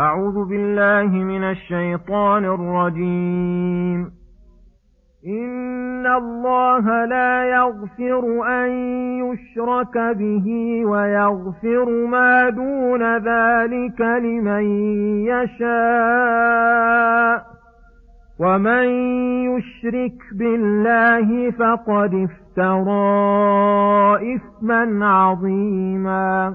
أعوذ بالله من الشيطان الرجيم. إن الله لا يغفر أن يشرك به ويغفر ما دون ذلك لمن يشاء. ومن يشرك بالله فقد افترى إثما عظيما.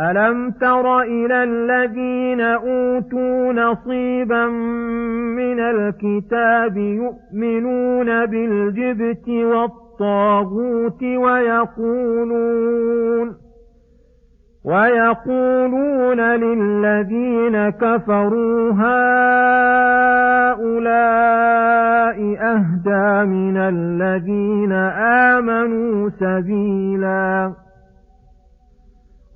ألم تر إلى الذين أوتوا نصيبا من الكتاب يؤمنون بالجبت والطاغوت ويقولون ويقولون للذين كفروا هؤلاء أهدى من الذين آمنوا سبيلاً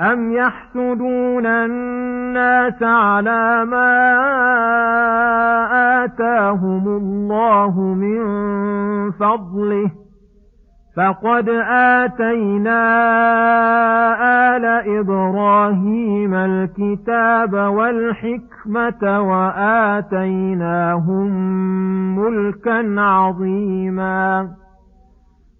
أم يحسدون الناس على ما آتاهم الله من فضله فقد آتينا آل إبراهيم الكتاب والحكمة وآتيناهم ملكا عظيما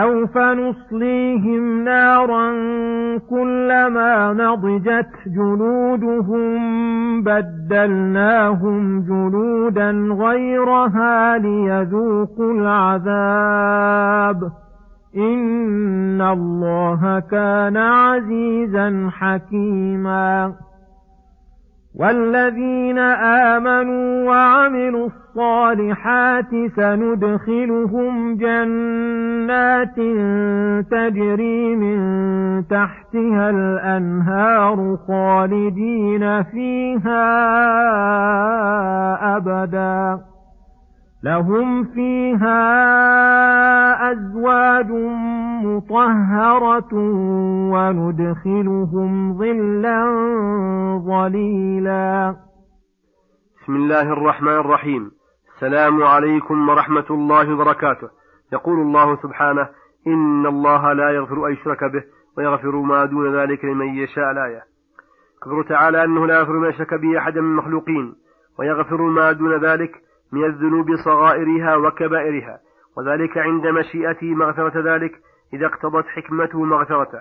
سوف نصليهم نارا كلما نضجت جلودهم بدلناهم جلودا غيرها ليذوقوا العذاب. إن الله كان عزيزا حكيما. والذين آمنوا وعملوا الصالحات سندخلهم جنات تجري من تحتها الأنهار خالدين فيها أبدا. لهم فيها أزواج مطهرة وندخلهم ظلا ظليلا. بسم الله الرحمن الرحيم. السلام عليكم ورحمة الله وبركاته. يقول الله سبحانه إن الله لا يغفر أن يشرك به ويغفر ما دون ذلك لمن يشاء الآية. يخبر تعالى أنه لا يغفر ما يشرك به أحدا من المخلوقين ويغفر ما دون ذلك من الذنوب صغائرها وكبائرها وذلك عند مشيئته مغفرة ذلك إذا اقتضت حكمته مغفرته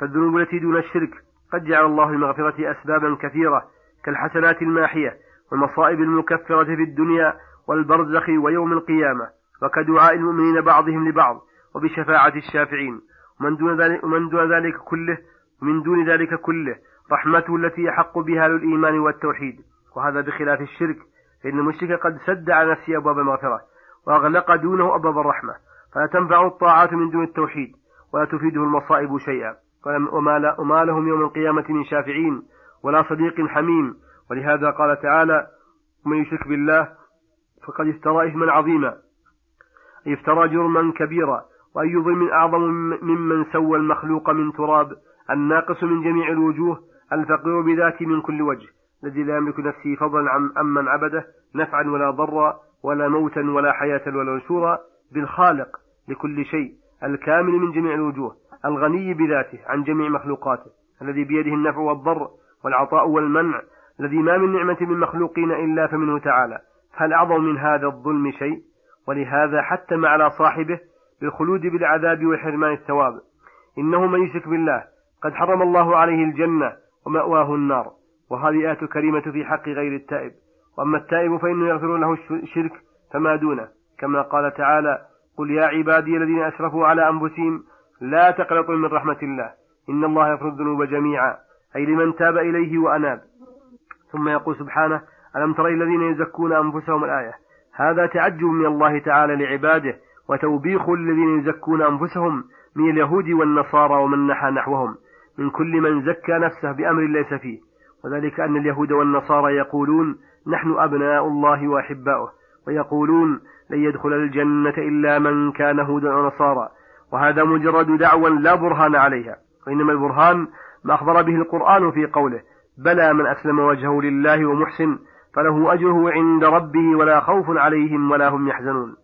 فالذنوب التي دون الشرك قد جعل الله لمغفرة أسبابا كثيرة كالحسنات الماحية والمصائب المكفرة في الدنيا والبرزخ ويوم القيامة وكدعاء المؤمنين بعضهم لبعض وبشفاعة الشافعين. ومن دون ذلك, ومن دون ذلك كله من دون ذلك كله رحمته التي يحق بها للإيمان والتوحيد. وهذا بخلاف الشرك فإن المشرك قد سد على نفسه أبواب المغفرة وأغلق دونه أبواب الرحمة. فلا تنفع الطاعات من دون التوحيد ولا تفيده المصائب شيئا. وما لهم يوم القيامة من شافعين ولا صديق حميم. ولهذا قال تعالى ومن يشرك بالله فقد افترى إثما عظيما. أي افترى جرما كبيرا. وأي ظلم أعظم ممن سوى المخلوق من تراب. الناقص من جميع الوجوه. الفقير بذاته من كل وجه. الذي لا يملك نفسه فضلا عن أمن عبده نفعا ولا ضرا ولا موتا ولا حياة ولا نشورا. بالخالق. لكل شيء الكامل من جميع الوجوه الغني بذاته عن جميع مخلوقاته الذي بيده النفع والضر والعطاء والمنع الذي ما من نعمة من مخلوقين إلا فمنه تعالى. هل أعظم من هذا الظلم شيء؟ ولهذا حتم على صاحبه بالخلود بالعذاب وحرمان الثواب. إنه من يشرك بالله قد حرم الله عليه الجنة ومأواه النار. وهذه آية كريمة في حق غير التائب. وأما التائب فإنه يغفر له الشرك فما دونه. كما قال تعالى قل يا عبادي الذين أسرفوا على أنفسهم لا تقنطوا من رحمة الله إن الله يغفر الذنوب جميعا. أي لمن تاب إليه وأناب. ثم يقول سبحانه ألم تر الذين يزكون أنفسهم الآية؟ هذا تعجب من الله تعالى لعباده وتوبيخ للذين يزكون أنفسهم من اليهود والنصارى ومن نحى نحوهم. من كل من زكى نفسه بأمر ليس فيه. وذلك أن اليهود والنصارى يقولون نحن أبناء الله وأحباؤه. ويقولون لن يدخل الجنة إلا من كان هودا ونصارى وهذا مجرد دعوى لا برهان عليها. وإنما البرهان ما أخبر به القرآن في قوله بلى من أسلم وجهه لله ومحسن فله أجره عند ربه ولا خوف عليهم ولا هم يحزنون.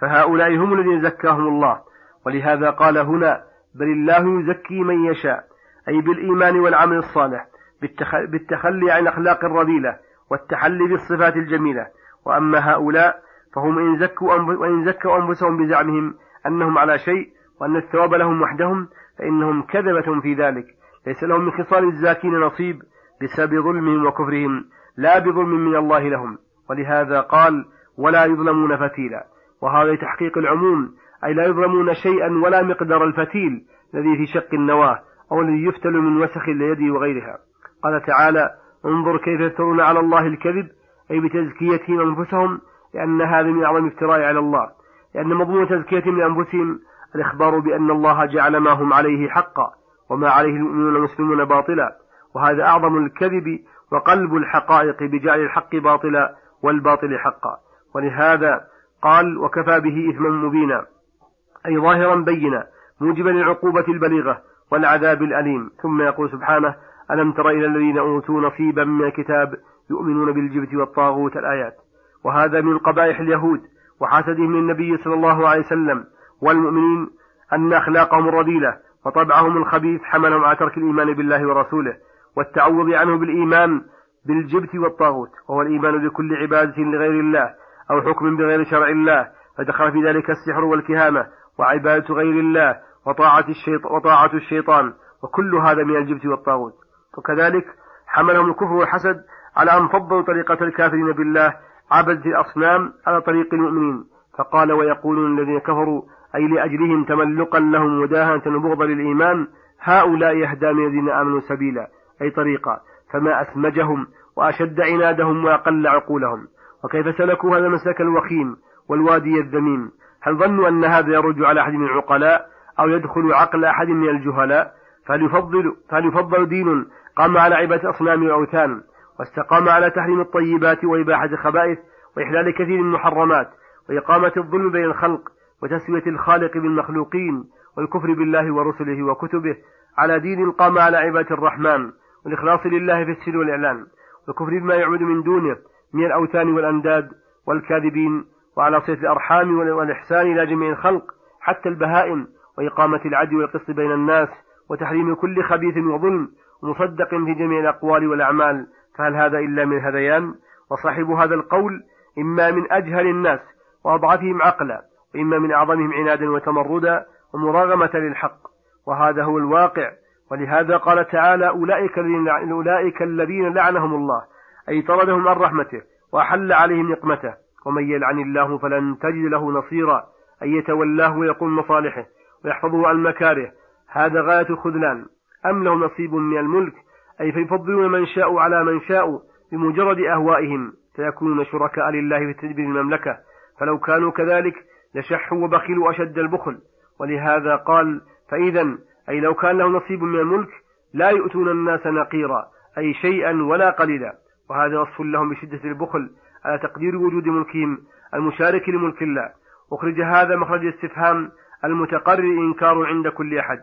فهؤلاء هم الذين زكاهم الله. ولهذا قال هنا بل الله يزكي من يشاء أي بالإيمان والعمل الصالح بالتخلي عن الأخلاق الرذيلة والتحلي بالصفات الجميلة وأما هؤلاء فهم إن زكوا وإن زكوا أنفسهم بزعمهم أنهم على شيء وأن الثواب لهم وحدهم فإنهم كذبة في ذلك. ليس لهم من خصال الزاكين نصيب بسبب ظلمهم وكفرهم لا بظلم من الله لهم. ولهذا قال ولا يظلمون فتيلا وهذا لتحقيق العموم أي لا يظلمون شيئا ولا مقدار الفتيل الذي في شق النواة أو الذي يفتل من وسخ اليد وغيرها. قال تعالى انظر كيف يفترون على الله الكذب أي بتزكيتهم أنفسهم لأن هذا من أعظم افتراء على الله. لأن مضمون تزكيتهم لأنفسهم الإخبار بأن الله جعل ما هم عليه حقا وما عليه المؤمنون المسلمون باطلا. وهذا أعظم الكذب وقلب الحقائق بجعل الحق باطلا والباطل حقا. ولهذا قال وكفى به إثما مبينا أي ظاهرا بينا موجبا للعقوبة البليغة والعذاب الأليم. ثم يقول سبحانه ألم تر إلى الذين أوتوا نصيبا من الكتاب يؤمنون بالجبت والطاغوت الآيات. وهذا من قبائح اليهود وحسدهم للنبي صلى الله عليه وسلم والمؤمنين أن أخلاقهم الرذيلة وطبعهم الخبيث حملهم على ترك الإيمان بالله ورسوله والتعوض عنه بالإيمان بالجبت والطاغوت وهو الإيمان بكل عبادة لغير الله أو حكم بغير شرع الله فدخل في ذلك السحر والكهانة وعبادة غير الله وطاعة, الشيط وطاعة الشيطان وكل هذا من الجبت والطاغوت. وكذلك حملهم الكفر والحسد على أن فضلوا طريقة الكافرين بالله عبدة الأصنام على طريق المؤمنين. فقال ويقولون الذين كفروا أي لأجلهم تملقا لهم مداهنة وبغضا للإيمان هؤلاء يهدى من الذين آمنوا سبيلا أي طريقا فما أسمجهم وأشد عنادهم وأقل عقولهم. وكيف سلكوا هذا المسلك الوخيم والوادي الذميم؟ هل ظنوا أن هذا يرج على أحد من العقلاء أو يدخل عقل أحد من الجهلاء؟ فهل يفضل, فهل يفضل دين قام على عبادة أصنام وأوثان واستقام على تحريم الطيبات وإباحة الخبائث وإحلال كثير من المحرمات وإقامة الظلم بين الخلق وتسوية الخالق بالمخلوقين والكفر بالله ورسله وكتبه على دين قام على عبادة الرحمن والإخلاص لله في السر والإعلان والكفر بما يعبد من دونه من الأوثان والأنداد والكاذبين وعلى صلة الأرحام والإحسان إلى جميع الخلق حتى البهائم وإقامة العدل والقسط بين الناس وتحريم كل خبيث وظلم ومصدق في جميع الأقوال والأعمال فهل هذا إلا من هذيان؟ وصاحب هذا القول إما من أجهل الناس وأضعفهم عقلا وإما من أعظمهم عنادا وتمردا ومراغمة للحق. وهذا هو الواقع. ولهذا قال تعالى أولئك الذين, أولئك الذين لعنهم الله أي طردهم عن رحمته وأحل عليهم نقمته. ومن يلعن الله فلن تجد له نصيرا أن يتولاه ويقوم مصالحه ويحفظه عن مكاره. هذا غاية الخذلان. أم له نصيب من الملك؟ أي فيفضلون من شاءوا على من شاءوا بمجرد أهوائهم فيكونون شركاء لله في تدبير المملكة. فلو كانوا كذلك لشحوا وبخلوا أشد البخل. ولهذا قال فإذا أي لو كان له نصيب من الملك لا يؤتون الناس نقيرا أي شيئا ولا قليلا. وهذا وصف لهم بشدة البخل على تقدير وجود ملكهم المشارك لملك الله. أخرج هذا مخرج الاستفهام المتقرر إنكار عند كل أحد.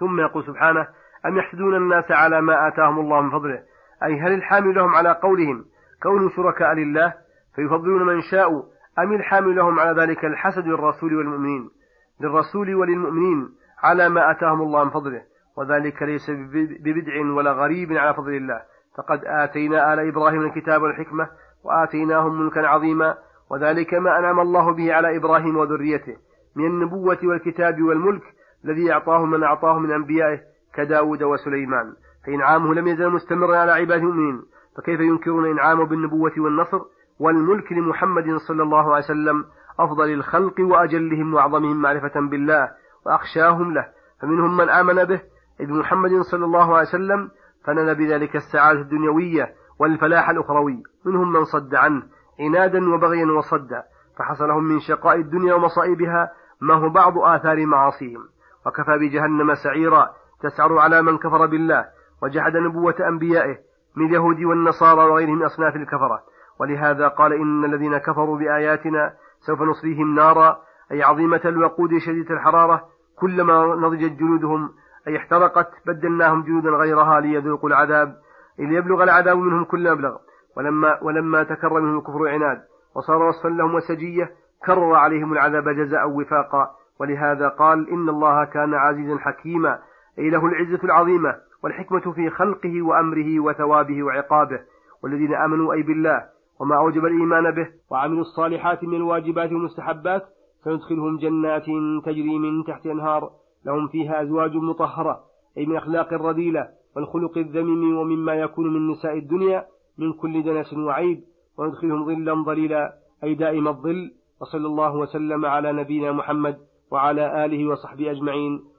ثم يقول سبحانه أم يحسدون الناس على ما آتاهم الله من فضله؟ أي هل الحامل لهم على قولهم كونوا شركاء لله فيفضلون من شاءوا أم الحامل لهم على ذلك الحسد للرسول والمؤمنين؟ للرسول وللمؤمنين على ما آتاهم الله من فضله وذلك ليس ببدع ولا غريب على فضل الله. فقد آتينا آل إبراهيم الكتاب والحكمة وآتيناهم ملكا عظيما وذلك ما أنعم الله به على إبراهيم وذريته. من النبوة والكتاب والملك الذي أعطاه من أعطاه من أنبيائه كداود وسليمان فإنعامه لم يزل مستمرا على عباد المؤمنين فكيف ينكرون إنعامه بالنبوة والنصر؟ والملك لمحمد صلى الله عليه وسلم أفضل الخلق وأجلهم وأعظمهم معرفة بالله وأخشاهم له فمنهم من آمن به إذ محمد صلى الله عليه وسلم فنل بذلك السعادة الدنيوية والفلاح الأخروي منهم من صد عنه عنادا وبغيا وصدا فحصلهم من شقاء الدنيا ومصائبها ما هو بعض آثار معاصيهم وكفى بجهنم سعيرا تسعر على من كفر بالله وجحد نبوة أنبيائه من اليهود والنصارى وغيرهم أصناف الكفرة. ولهذا قال إن الذين كفروا بآياتنا سوف نصليهم نارا أي عظيمة الوقود شديدة الحرارة كلما نضجت جلودهم أي احترقت بدلناهم جلودا غيرها ليذوقوا العذاب ليبلغ العذاب منهم كل مبلغ. ولما ولما تكرر منهم الكفر عناد وصار وصفا لهم وسجية كرر عليهم العذاب جزاء وفاقا. ولهذا قال إن الله كان عزيزا حكيما. أي له العزة العظيمة والحكمة في خلقه وأمره وثوابه وعقابه والذين آمنوا أي بالله وما أوجب الإيمان به وعملوا الصالحات من الواجبات والمستحبات سندخلهم جنات تجري من تحت أنهار لهم فيها أزواج مطهرة أي من أخلاق الرذيلة والخلق الذميم ومما يكون من نساء الدنيا من كل دنس وعيب. وندخلهم ظلا ظليلا أي دائم الظل. وصلى الله وسلم على نبينا محمد وعلى آله وصحبه أجمعين.